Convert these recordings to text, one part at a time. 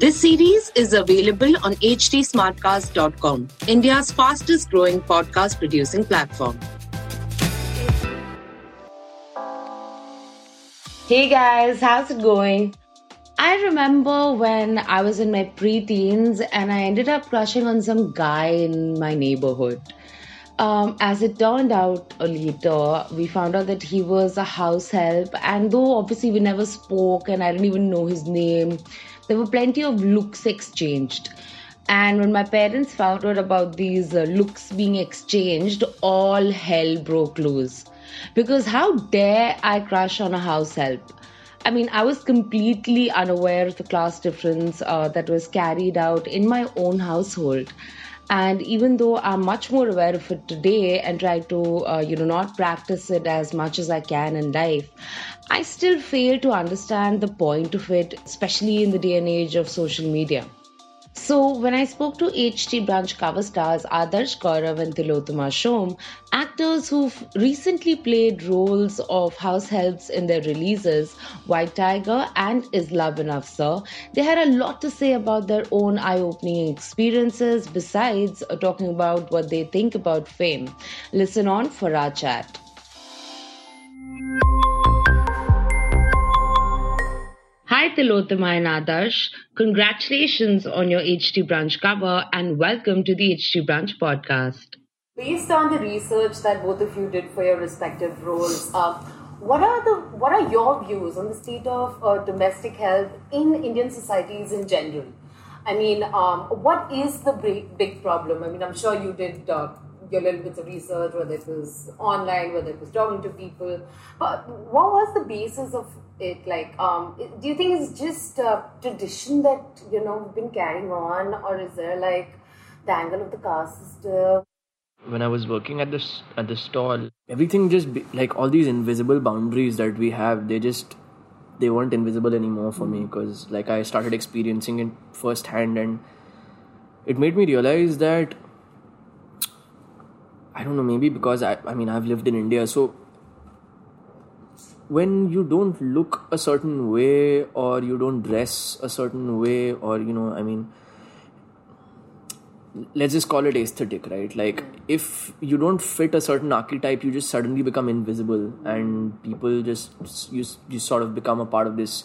This series is available on htsmartcast.com, India's fastest growing podcast producing platform. Hey guys, how's it going? I remember when I was in my pre-teens and I ended up crushing on some guy in my neighborhood. Um, as it turned out later, we found out that he was a house help, and though obviously we never spoke and I didn't even know his name, there were plenty of looks exchanged. And when my parents found out about these uh, looks being exchanged, all hell broke loose. Because how dare I crush on a house help? I mean, I was completely unaware of the class difference uh, that was carried out in my own household. And even though I'm much more aware of it today and try to, uh, you know, not practice it as much as I can in life, I still fail to understand the point of it, especially in the day and age of social media. So, when I spoke to HT Brunch cover stars Adarsh Gourav and Tillotama Shome, actors who've recently played roles of house helps in their releases, White Tiger and Is Love Enough Sir, they had a lot to say about their own eye opening experiences besides uh, talking about what they think about fame. Listen on for our chat. And Adarsh. Congratulations on your HT Brunch cover and welcome to the HT Brunch podcast. Based on the research that both of you did for your respective roles, uh, what are the what are your views on the state of uh, domestic health in Indian societies in general? I mean, um, what is the big, big problem? I mean, I'm sure you did uh, your little bits of research, whether it was online, whether it was talking to people. But what was the basis of it? Like, um, do you think it's just a tradition that you know been carrying on, or is there like the angle of the caste system? when I was working at this at the stall, everything just be, like all these invisible boundaries that we have, they just they weren't invisible anymore for me because like I started experiencing it firsthand, and it made me realize that I don't know maybe because I I mean I've lived in India, so when you don't look a certain way or you don't dress a certain way or you know I mean let's just call it aesthetic right? Like if you don't fit a certain archetype you just suddenly become invisible and people just you, you sort of become a part of this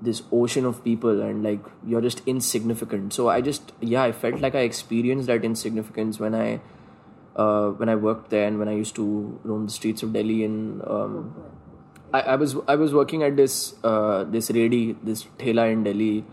this ocean of people and like you're just insignificant. So i just yeah i felt like i experienced that insignificance when i uh, when i worked there and when i used to roam the streets of delhi and um, I, I was i was working at this uh, this ready this thela in delhi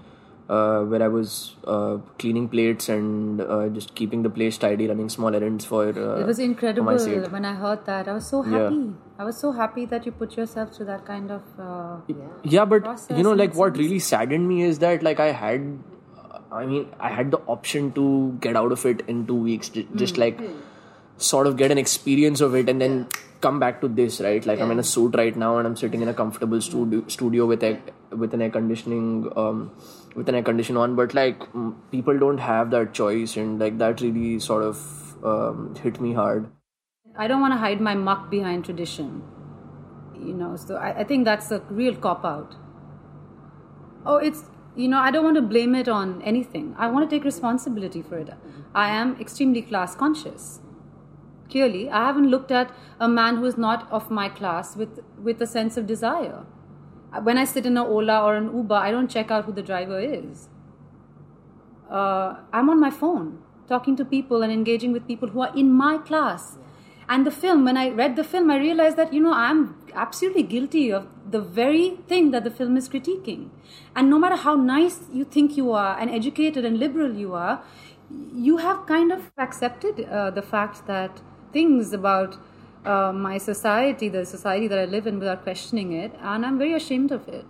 uh, where I was uh, cleaning plates and uh, just keeping the place tidy, running small errands for. Uh, it was for incredible my set. when I heard that. I was so Yeah. happy. I was so happy that you put yourself through that kind of. Uh, Yeah, but you know, like what sense. really saddened me is that like I had, I mean, I had the option to get out of it in two weeks, ju- just like sort of get an experience of it and then come back to this, right? Like I'm in a suit right now and I'm sitting in a comfortable studio studio with a with an air conditioning um with an air condition on, but like people don't have that choice and like that really sort of um, hit me hard. I don't want to hide my muck behind tradition. You know, so I, I think that's a real cop out. Oh, it's you know, I don't want to blame it on anything. I want to take responsibility for it. I am extremely class conscious. Clearly, I haven't looked at a man who is not of my class with with a sense of desire. When I sit in an Ola or an Uber, I don't check out who the driver is. Uh, I'm on my phone. talking to people and engaging with people who are in my class. And the film, when I read the film, I realized that, you know, I'm absolutely guilty of the very thing that the film is critiquing. And no matter how nice you think you are and educated and liberal you are, you have kind of accepted uh, the fact that things about uh, my society, the society that I live in, without questioning it, and I'm very ashamed of it.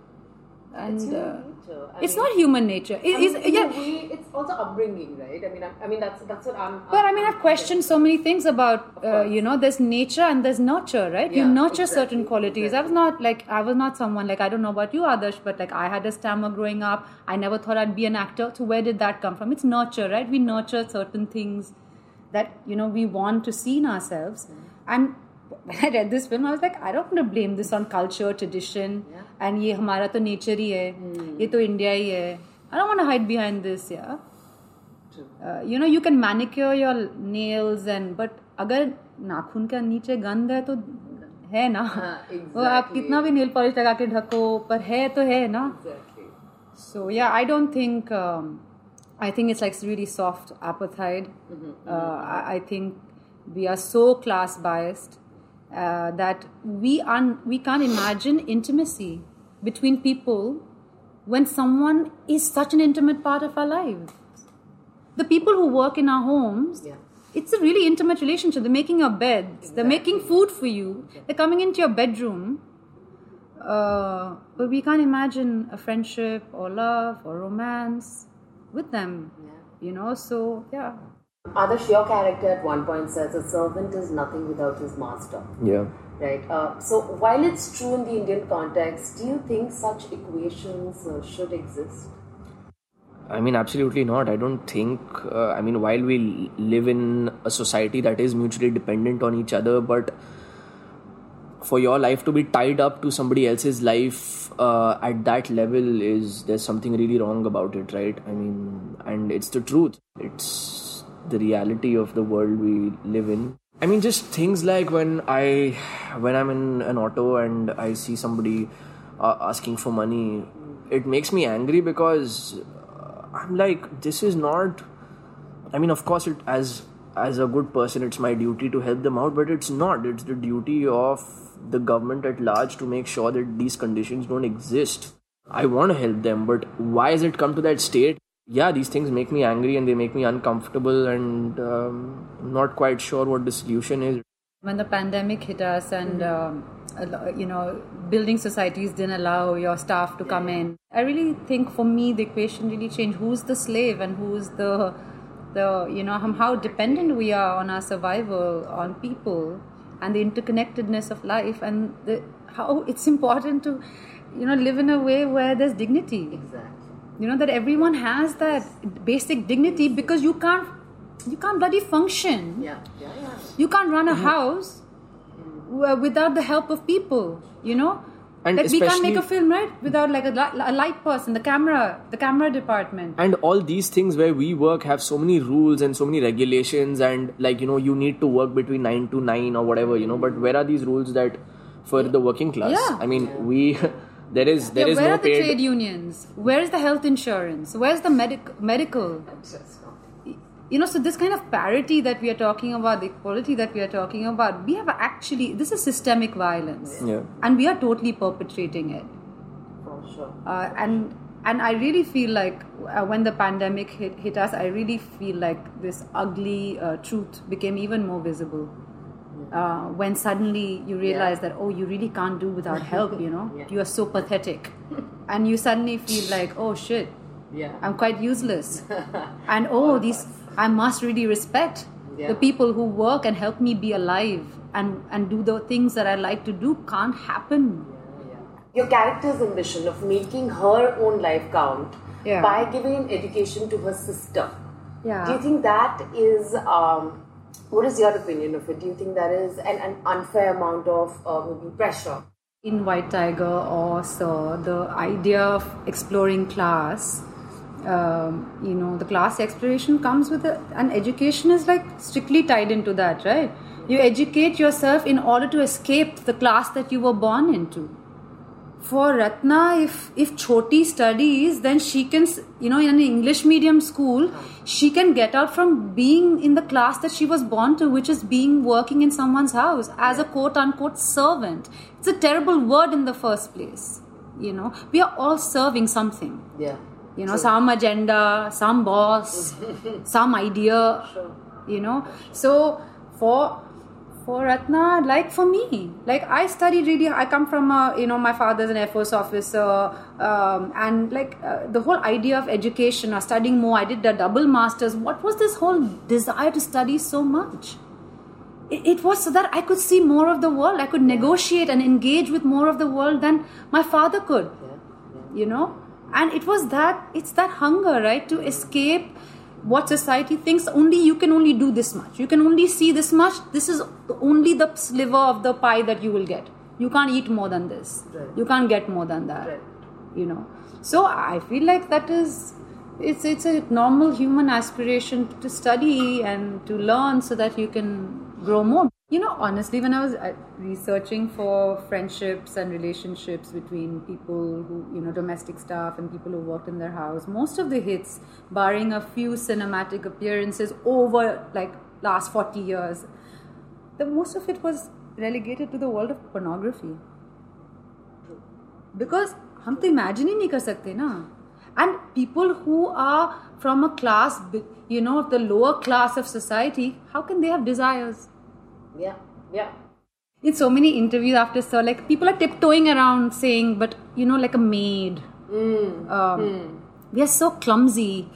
And It's uh, human nature. It's mean- not human nature. It I mean, is yeah. way, it's also upbringing, right? I mean, I, I mean that's that's what I'm. But I mean, I've questioned so many things about, uh, you know, there's nature and there's nurture, right? you nurture exactly, certain qualities. I was not like, I was not someone like, I don't know about you, Adarsh, but like I had a stammer growing up. I never thought I'd be an actor. So where did that come from? It's nurture, right? We nurture certain things that, you know, we want to see in ourselves. mm. And when I read this film, I was like, I don't want to blame this on culture, tradition, yeah. and ये हमारा तो nature ही है, ये तो India ही है. I don't want to hide behind this, yeah. Uh, you know you can manicure your nails and but अगर नाखून के नीचे गंद है तो है ना वो आप exactly. कितना भी नेल पॉलिश लगा के ढको पर है तो है ना Exactly. so yeah I don't think um, I think it's like really soft apartheid uh, I, I think we are so class biased uh, that we un- we can't imagine intimacy between people when someone is such an intimate part of our lives. The people who work in our homes Yeah. it's a really intimate relationship. They're making your beds. They're making food for you. They're coming into your bedroom. Uh, but we can't imagine a friendship or love or romance with them you know so yeah Adarsh, your character at one point says a servant is nothing without his master. Yeah. Right. Uh, so while it's true in the Indian context, do you think such equations uh, should exist? I mean, absolutely not. I don't think. Uh, I mean, while we live in a society that is mutually dependent on each other, but for your life to be tied up to somebody else's life uh, at that level is there's something really wrong about it, right? I mean, and it's the truth. It's the reality of the world we live in. I mean, just things like when I, when I'm in an auto and I see somebody uh, asking for money, it makes me angry because uh, I'm like, this is not. I mean, of course, it as as a good person, it's my duty to help them out, but it's not. It's the duty of the government at large to make sure that these conditions don't exist. I want to help them, but why has it come to that state? Yeah, these things make me angry and they make me uncomfortable, and um, not quite sure what the solution is. when the pandemic hit us and um, you know building societies didn't allow your staff to come in i really think for me the equation really changed who's the slave and who's the the you know how dependent we are on our survival on people and the interconnectedness of life and the, how it's important to you know live in a way where there's dignity Exactly. you know that everyone has that basic dignity because you can't you can't bloody function Yeah. Yeah. Yeah. you can't run a mm-hmm. house w- without the help of people you know And like we can't make a film right without like a, li- a light person the camera the camera department. And all these things where we work have so many rules and so many regulations and like you know you need to work between 9 to 9 or whatever you know but where are these rules that for the working class? Yeah. i mean we there is there yeah, is where no are the paid trade unions? Where is the health insurance? Where's the medic- medical you know so this kind of parity that we are talking about the equality that we are talking about we have actually this is systemic violence Yeah. and we are totally perpetrating it For sure. uh, and and I really feel like uh, when the pandemic hit, hit us, I really feel like this ugly uh, truth became even more visible. Uh, when suddenly you realize that oh, you really can't do without help. You know, you are so pathetic, and you suddenly feel like oh shit, Yeah. I'm quite useless, and oh these I must really respect Yeah. the people who work and help me be alive and and do the things that I like to do can't happen. Your character's ambition of making her own life count Yeah. by giving an education to her sister. Yeah. Do you think that is, um, what is your opinion of it? Do you think that is an, an unfair amount of uh, maybe pressure? in White Tiger or the idea of exploring class, um, you know, the class exploration comes with a, and education is like strictly tied into that, right? You educate yourself in order to escape the class that you were born into. for Ratna, if if Choti studies, then she can, you know, in an English medium school, she can get out from being in the class that she was born to, which is being working in someone's house as a quote unquote servant. It's a terrible word in the first place. You know, we are all serving something. Yeah. You know, some agenda, some boss, some idea. You know, so for for Ratna, like for me, like I studied really. I come from a, you know, my father's an Air Force officer, um, and like uh, the whole idea of education or studying more. I did the double masters. What was this whole desire to study so much? It, it was so that I could see more of the world. I could negotiate and engage with more of the world than my father could. You know, and it was that. It's that hunger, right, to escape what society thinks only you can only do this much you can only see this much this is only the sliver of the pie that you will get you can't eat more than this Right. you can't get more than that Right. you know so i feel like that is it's it's a normal human aspiration to study and to learn so that you can grow more you know honestly when i was uh, researching for friendships and relationships between people who you know domestic staff and people who worked in their house most of the hits barring a few cinematic appearances over like last 40 years the most of it was relegated to the world of pornography because हम तो imagine ही नहीं कर सकते ना and people who are from a class you know of the lower class of society how can they have desires Yeah. Yeah. in so many interviews after so like people are tiptoeing around saying but you know like a maid um, we are so clumsy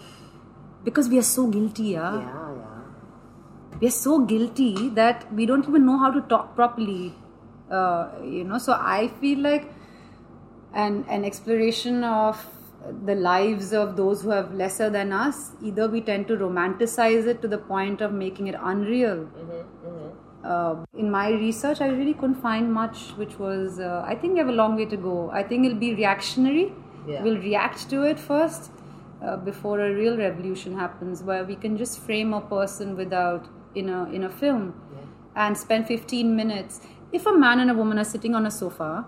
because we are so guilty yeah? Yeah. Yeah. we are so guilty that we don't even know how to talk properly uh, you know so i feel like an an exploration of the lives of those who have lesser than us either we tend to romanticize it to the point of making it unreal uh, in my research, I really couldn't find much which was. Uh, I think we have a long way to go. I think it'll be reactionary. Yeah. We'll react to it first uh, before a real revolution happens, where we can just frame a person without in a in a film and spend 15 minutes. If a man and a woman are sitting on a sofa,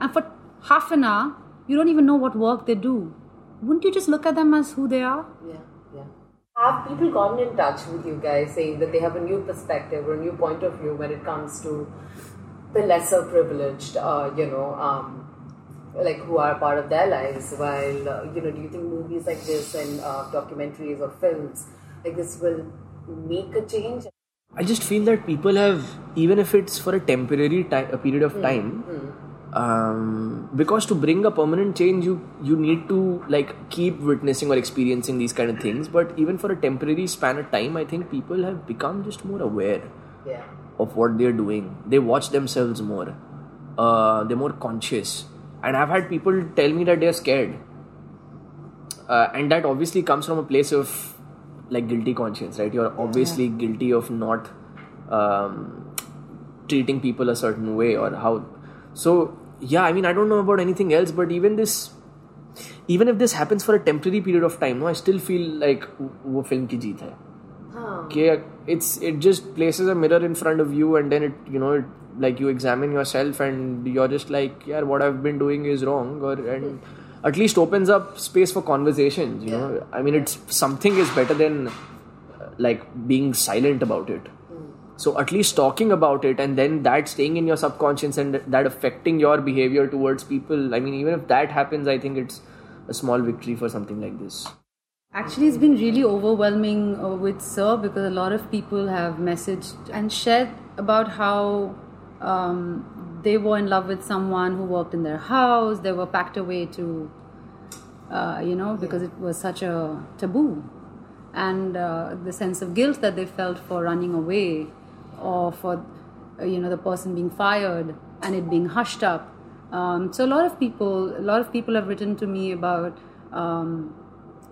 and for half an hour you don't even know what work they do, wouldn't you just look at them as who they are? Yeah, yeah. Have people gotten in touch with you guys saying that they have a new perspective or a new point of view when it comes to the lesser privileged, uh, you know, um, like who are part of their lives? While, uh, you know, do you think movies like this and uh, documentaries or films like this will make a change? I just feel that people have, even if it's for a temporary time, a period of time, um, because to bring a permanent change, you you need to like keep witnessing or experiencing these kind of things. But even for a temporary span of time, I think people have become just more aware Yeah. of what they're doing. They watch themselves more. Uh, they're more conscious. And I've had people tell me that they're scared. Uh, and that obviously comes from a place of like guilty conscience, right? You're obviously guilty of not um, treating people a certain way or how. So, yeah, I mean, I don't know about anything else, but even this. Even if this happens for a temporary period of time, no, I still feel like वो film की जीत है कि it's it just places a mirror in front of you and then it you know it, like you examine yourself and you're just like yeah what I've been doing is wrong or and at least opens up space for conversations you know I mean it's something is better than uh, like being silent about it so at least talking about it and then that staying in your subconscious and that affecting your behavior towards people I mean even if that happens I think it's a small victory for something like this Actually, it's been really overwhelming uh, with Sir because a lot of people have messaged and shared about how um, they were in love with someone who worked in their house. They were packed away to, uh, you know, because it was such a taboo. And uh, the sense of guilt that they felt for running away or for, uh, you know, the person being fired and it being hushed up. Um, so a lot of people, a lot of people have written to me about um,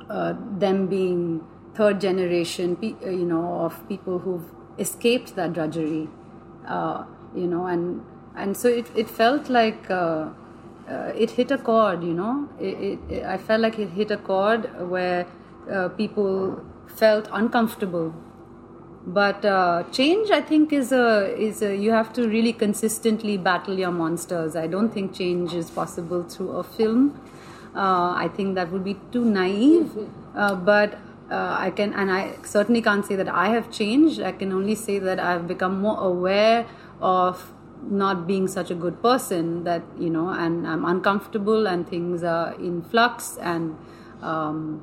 uh, them being third generation, uh, you know, of people who've escaped that drudgery, uh, you know, and and so it, it felt like uh, uh, it hit a chord, you know. It, it, it, I felt like it hit a chord where uh, people felt uncomfortable but uh, change i think is a is a you have to really consistently battle your monsters. I don't think change is possible through a film. Uh, i think that would be too naive. Uh, but uh, i can and i certainly can't say that i have changed. I can only say that i've become more aware of not being such a good person that you know and i'm uncomfortable and things are in flux and um,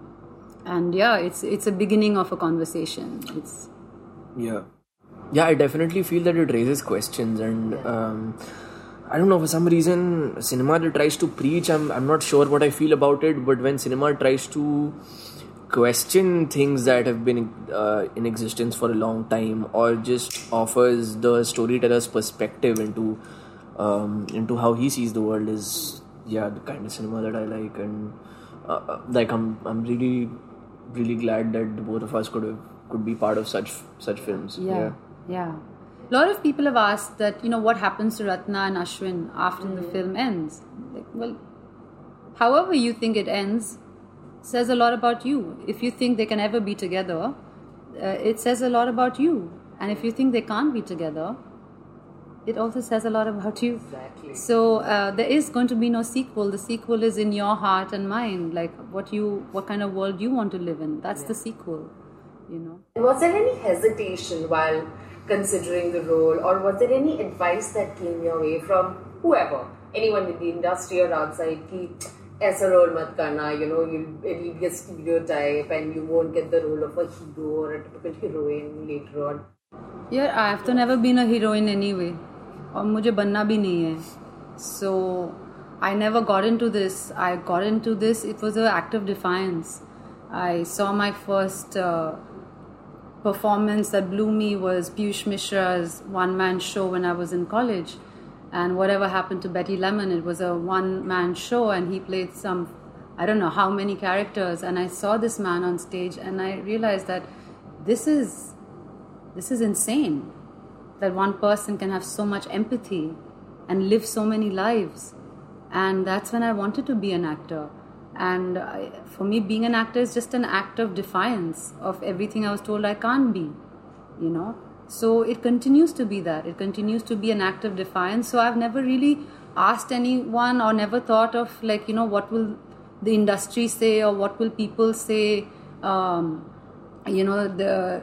and yeah it's it's a beginning of a conversation. It's Yeah. Yeah, I definitely feel that it raises questions, and um, I don't know for some reason cinema that tries to preach. I'm I'm not sure what I feel about it, but when cinema tries to question things that have been uh, in existence for a long time, or just offers the storyteller's perspective into um, into how he sees the world, is yeah the kind of cinema that I like, and uh, uh, like I'm I'm really really glad that both of us could have could be part of such such films. yeah yeah. a lot of people have asked that you know what happens to ratna and ashwin after the film ends? Like, well however you think it ends says a lot about you. If you think they can ever be together uh, it says a lot about you. And if you think they can't be together it also says a lot about you. Exactly. so uh, there is going to be no sequel. The sequel is in your heart and mind. Like what you what kind of world you want to live in. That's the sequel you know Was there any hesitation while considering the role, or was there any advice that came your way from whoever, anyone in the industry or outside? Ki, ऐसा role mat karna, you know, you'll, it'll be a stereotype and you won't get the role of a hero or a typical heroine later on. यार I have तो never been a heroine anyway और मुझे बनना भी नहीं है सो I never got in to this I got in to this it was a act of defiance I saw my first performance that blew me was Piyush Mishra's one man show when I was in college. And whatever happened to Betty Lemon, it was a one man show, and he played some, I don't know how many characters. And I saw this man on stage, and I realized that this is this is insane that one person can have so much empathy and live so many lives and that's when i wanted to be an actor and I, for me being an actor is just an act of defiance of everything i was told i can't be you know? So it continues to be that. It continues to be an act of defiance. So i've never really asked anyone or never thought of like you know what will the industry say or what will people say? Um, you know the,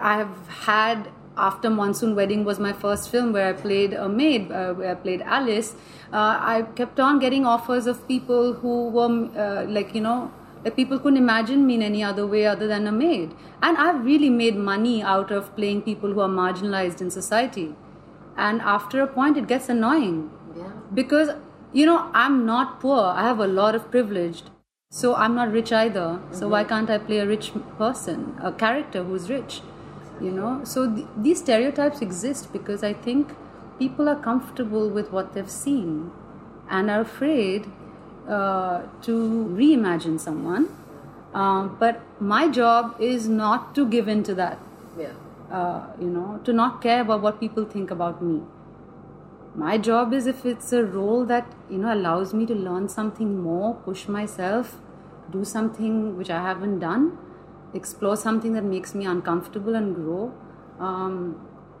i have had after monsoon wedding was my first film where i played a maid uh, where i played alice uh, i kept on getting offers of people who were uh, like you know like people couldn't imagine me in any other way other than a maid. And i've really made money out of playing people who are marginalized in society. And after a point it gets annoying. Yeah. because you know i'm not poor. I have a lot of privilege so i'm not rich either. So why can't i play a rich person a character who's rich you know so th- these stereotypes exist because i think people are comfortable with what they've seen and are afraid uh, to reimagine someone um, but my job is not to give in to that Yeah. uh, you know, to not care about what people think about me. My job is if it's a role that, you know, allows me to learn something more, push myself, do something which I haven't done, explore something that makes me uncomfortable and grow. Um,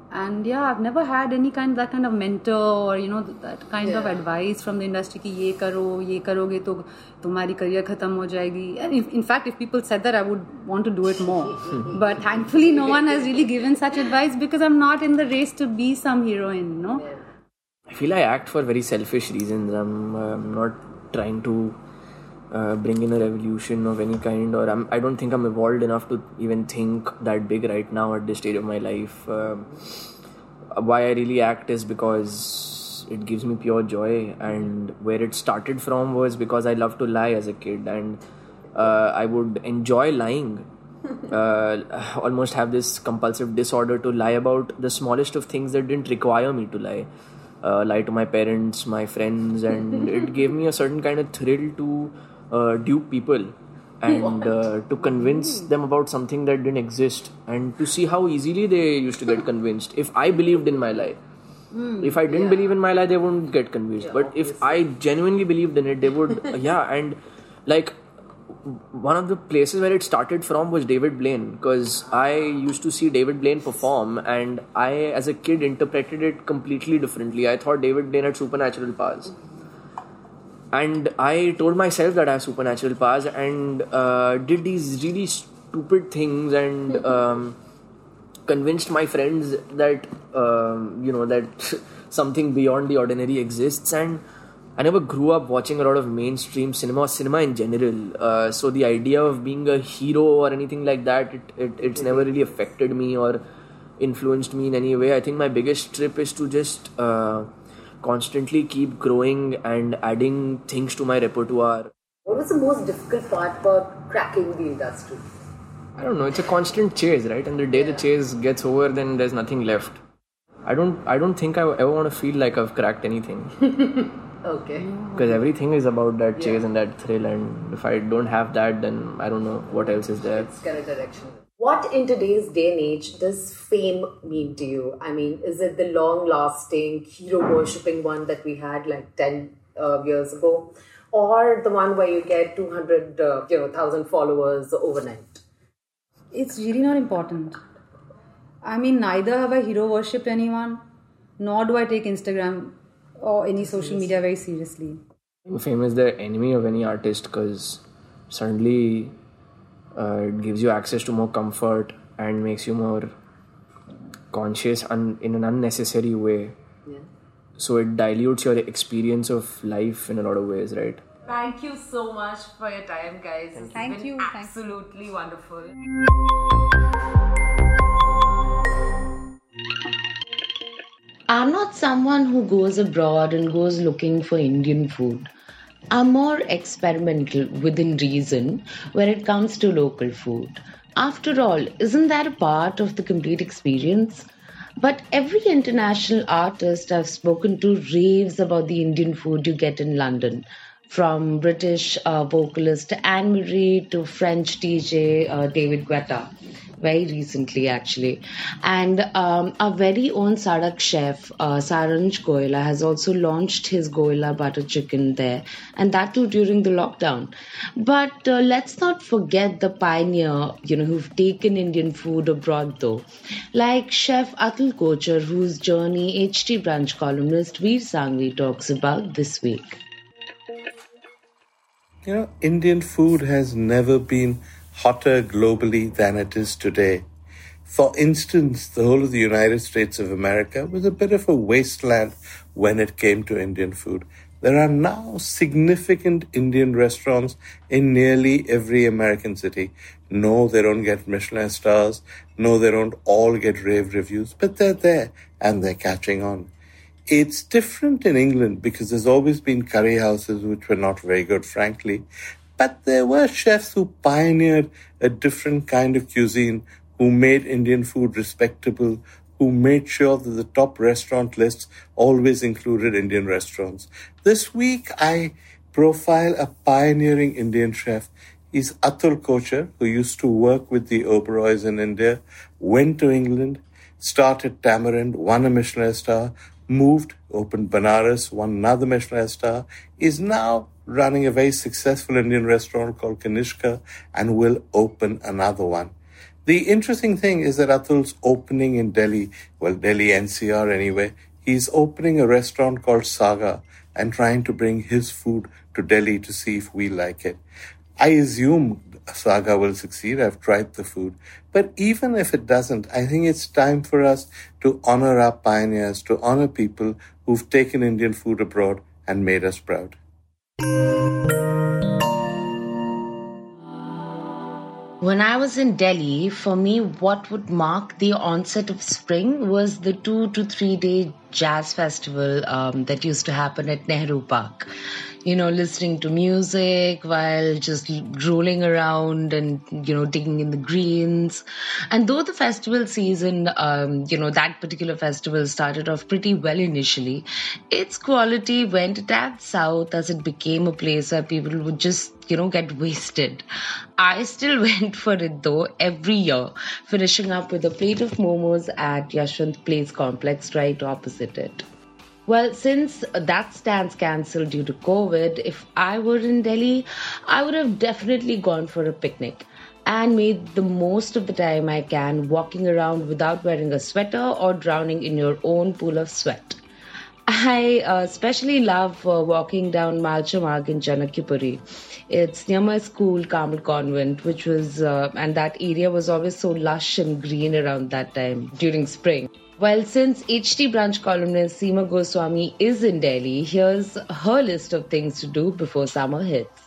and yeah, I've never had any kind that kind of mentor or you know that kind of Yeah. advice from the industry कि ये करो ये करोगे तो तुम्हारी career खत्म हो जाएगी and if, in fact if people said that I would want to do it more but thankfully no one has really given such advice because I'm not in the race to be some heroine you know I feel I act for very selfish reasons. I'm, uh, I'm not trying to uh, bring in a revolution of any kind, or I'm, I don't think I'm evolved enough to even think that big right now at this stage of my life. Um, why I really act is because it gives me pure joy, and where it started from was because I loved to lie as a kid, and uh, I would enjoy lying. uh, almost have this compulsive disorder to lie about the smallest of things that didn't require me to lie. Uh, lie to my parents, my friends, and it gave me a certain kind of thrill to uh, dupe people and uh, to convince them about something that didn't exist and to see how easily they used to get convinced. If I believed in my lie, if I didn't believe in my lie, they wouldn't get convinced. but if I genuinely believed in it, they would, yeah, and like one of the places where it started from was David Blaine because I used to see David Blaine perform and I, as a kid, interpreted it completely differently. I thought David Blaine had supernatural powers. And I told myself that I have supernatural powers and uh, did these really stupid things and um, convinced my friends that, um, you know, that something beyond the ordinary exists. And I never grew up watching a lot of mainstream cinema, or cinema in general. Uh, so the idea of being a hero or anything like that, it, it it's never really affected me or influenced me in any way. I think my biggest trip is to just uh, constantly keep growing and adding things to my repertoire. What was the most difficult part about cracking the industry? I don't know. It's a constant chase, right? And the day the chase gets over, then there's nothing left. I don't. I don't think I ever want to feel like I've cracked anything. Okay. because everything is about that chase and that thrill and if i don't have that then i don't know what else is there It's kind of direction. What in today's day and age does fame mean to you? I mean, is it the long lasting, hero worshipping one that we had like 10 uh, years ago? Or the one where you get 200, uh, you know, thousand followers overnight? It's really not important. I mean, neither have I hero worshipped anyone, nor do I take Instagram or any social media very seriously. fame is the enemy of any artist because suddenly uh, it gives you access to more comfort and makes you more conscious un- in an unnecessary way so it dilutes your experience of life in a lot of ways right Thank you so much for your time, guys. It's Thank been you. Thank- absolutely wonderful. I'm not someone who goes abroad and goes looking for Indian food. I'm more experimental within reason when it comes to local food. After all, isn't that a part of the complete experience? But every international artist I've spoken to raves about the Indian food you get in London. From British uh, vocalist Anne Marie to French DJ uh, David Guetta very recently actually. And um, our very own sadak chef uh, Saransh Goila has also launched his Goila butter chicken there. And that too during the lockdown. But uh, let's not forget the pioneer you know who've taken indian food abroad though. Like chef Atul Kochhar whose journey ht brunch columnist Vir Sanghvi talks about this week. You know, Indian food has never been hotter globally than it is today. For instance, the whole of the United States of America was a bit of a wasteland when it came to Indian food. There are now significant Indian restaurants in nearly every American city. No, they don't get Michelin stars. No, they don't all get rave reviews, but they're there and they're catching on. It's different in England because there's always been curry houses which were not very good, frankly. But there were chefs who pioneered a different kind of cuisine, who made Indian food respectable, who made sure that the top restaurant lists always included Indian restaurants. This week I profile a pioneering Indian chef. He's Atul Kochhar, who used to work with the Oberois in India, went to England, started Tamarind, won a Michelin star, moved, opened Benares, won another Michelin star, is now running a very successful Indian restaurant called Kanishka and will open another one. The interesting thing is that Atul's opening in Delhi, well, Delhi NCR anyway, he's opening a restaurant called Saga and trying to bring his food to Delhi to see if we like it. I assume Saga will succeed. I've tried the food. But even if it doesn't, I think it's time for us to honor our pioneers, to honor people who've taken Indian food abroad and made us proud. When I was in Delhi, for me, what would mark the onset of spring was the two to three day jazz festival um, that used to happen at Nehru Park. You know, listening to music while just rolling around and, you know, digging in the greens. And though the festival season, um, you know, that particular festival started off pretty well initially, its quality went a south as it became a place where people would just you know get wasted i still went for it though every year finishing up with a plate of momos at yashwant place complex right opposite it Well, since that stands cancelled due to COVID, if I were in Delhi, I would have definitely gone for a picnic and made the most of the time I can walking around without wearing a sweater or drowning in your own pool of sweat. I uh, especially love uh, walking down Malcha Marg in Chanakyapuri. It's near my school, Carmel Convent, which was, uh, and that area was always so lush and green around that time during spring. Well, since HT Brunch columnist Seema Goswami is in Delhi, here's her list of things to do before summer hits.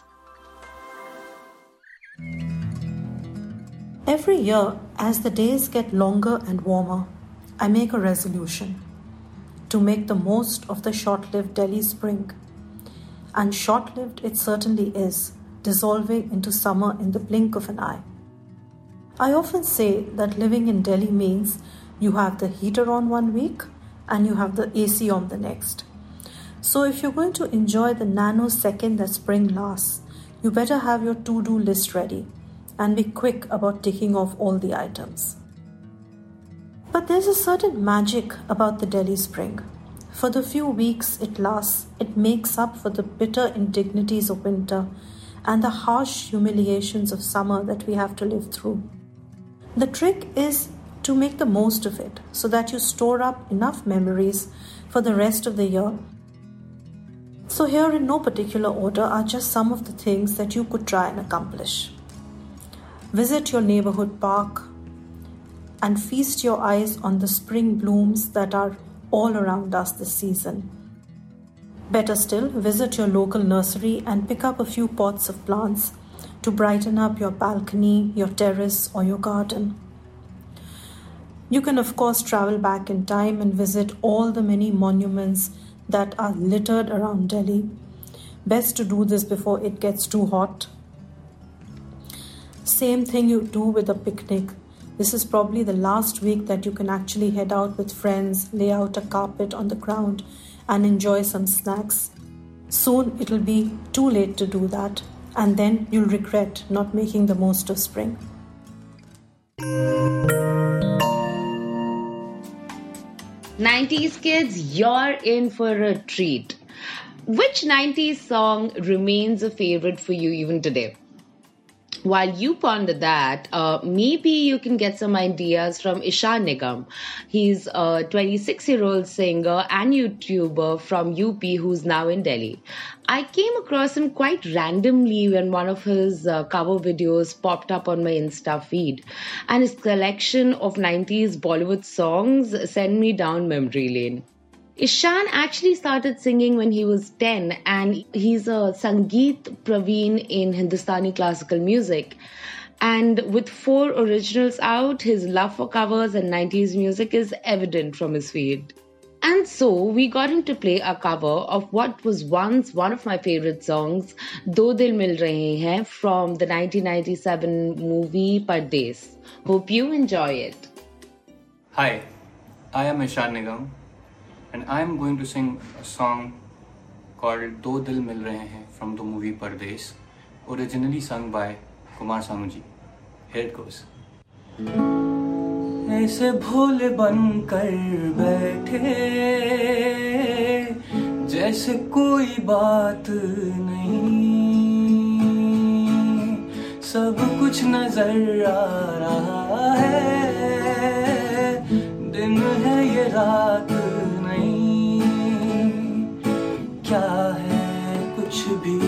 Every year, as the days get longer and warmer, I make a resolution to make the most of the short lived Delhi spring. And short lived it certainly is, dissolving into summer in the blink of an eye. I often say that living in Delhi means you have the heater on one week and you have the AC on the next. So, if you're going to enjoy the nanosecond that spring lasts, you better have your to do list ready and be quick about ticking off all the items. But there's a certain magic about the Delhi spring. For the few weeks it lasts, it makes up for the bitter indignities of winter and the harsh humiliations of summer that we have to live through. The trick is to make the most of it so that you store up enough memories for the rest of the year. So, here in no particular order are just some of the things that you could try and accomplish. Visit your neighborhood park, and feast your eyes on the spring blooms that are all around us this season. Better still, visit your local nursery and pick up a few pots of plants to brighten up your balcony, your terrace, or your garden. You can, of course, travel back in time and visit all the many monuments that are littered around Delhi. Best to do this before it gets too hot. Same thing you do with a picnic. This is probably the last week that you can actually head out with friends, lay out a carpet on the ground, and enjoy some snacks. Soon it'll be too late to do that, and then you'll regret not making the most of spring. 90s kids, you're in for a treat. Which 90s song remains a favorite for you even today? While you ponder that, uh, maybe you can get some ideas from Ishaan Nigam. He's a 26 year old singer and YouTuber from UP who's now in Delhi. I came across him quite randomly when one of his uh, cover videos popped up on my Insta feed, and his collection of 90s Bollywood songs sent me down memory lane. Ishaan actually started singing when he was 10 and he's a Sangeet Praveen in Hindustani classical music. And with four originals out, his love for covers and 90s music is evident from his feed. And so we got him to play a cover of what was once one of my favorite songs, Do Dil Mil Rahe from the 1997 movie Pardes. Hope you enjoy it. Hi, I am Ishaan Nigam and I am going to sing song call दो दिल मिल रहे हैं from the movie Pardes originally sung by Kumar Sanu ji head कोस ऐसे भोले बन कर बैठे, जैसे कोई बात नहीं। सब कुछ नज़र आ रहा है, दिन है ये रात क्या है कुछ भी?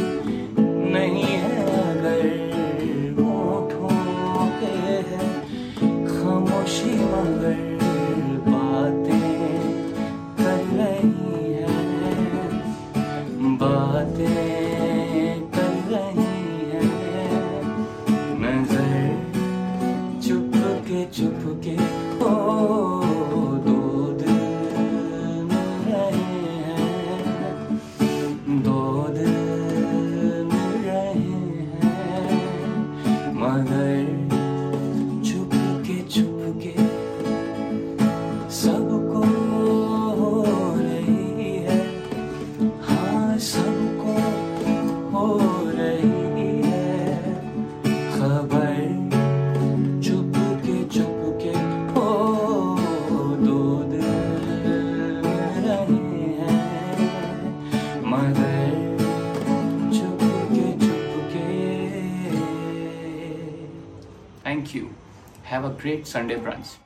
Great Sunday brunch.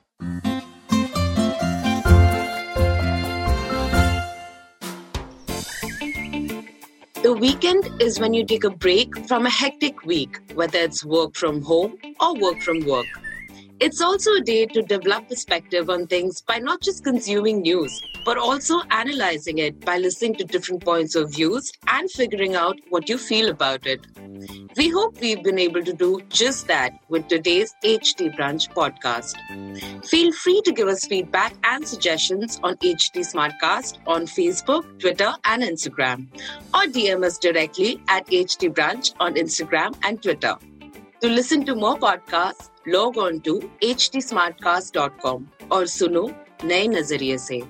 The weekend is when you take a break from a hectic week, whether it's work from home or work from work. It's also a day to develop perspective on things by not just consuming news, but also analyzing it by listening to different points of views and figuring out what you feel about it. We hope we've been able to do just that with today's HT Brunch podcast. Feel free to give us feedback and suggestions on HT Smartcast on Facebook, Twitter, and Instagram, or DM us directly at HT Brunch on Instagram and Twitter. To listen to more podcasts, log on to htsmartcast.com or suno नए नजरिए से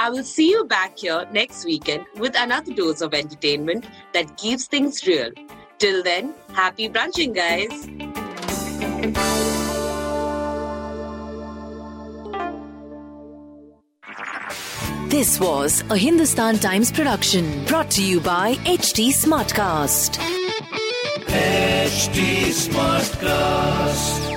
I will see you back here next weekend with another dose of entertainment that keeps things real. Till then, happy brunching, guys. This was a Hindustan Times production brought to you by HT Smartcast. HT Smartcast.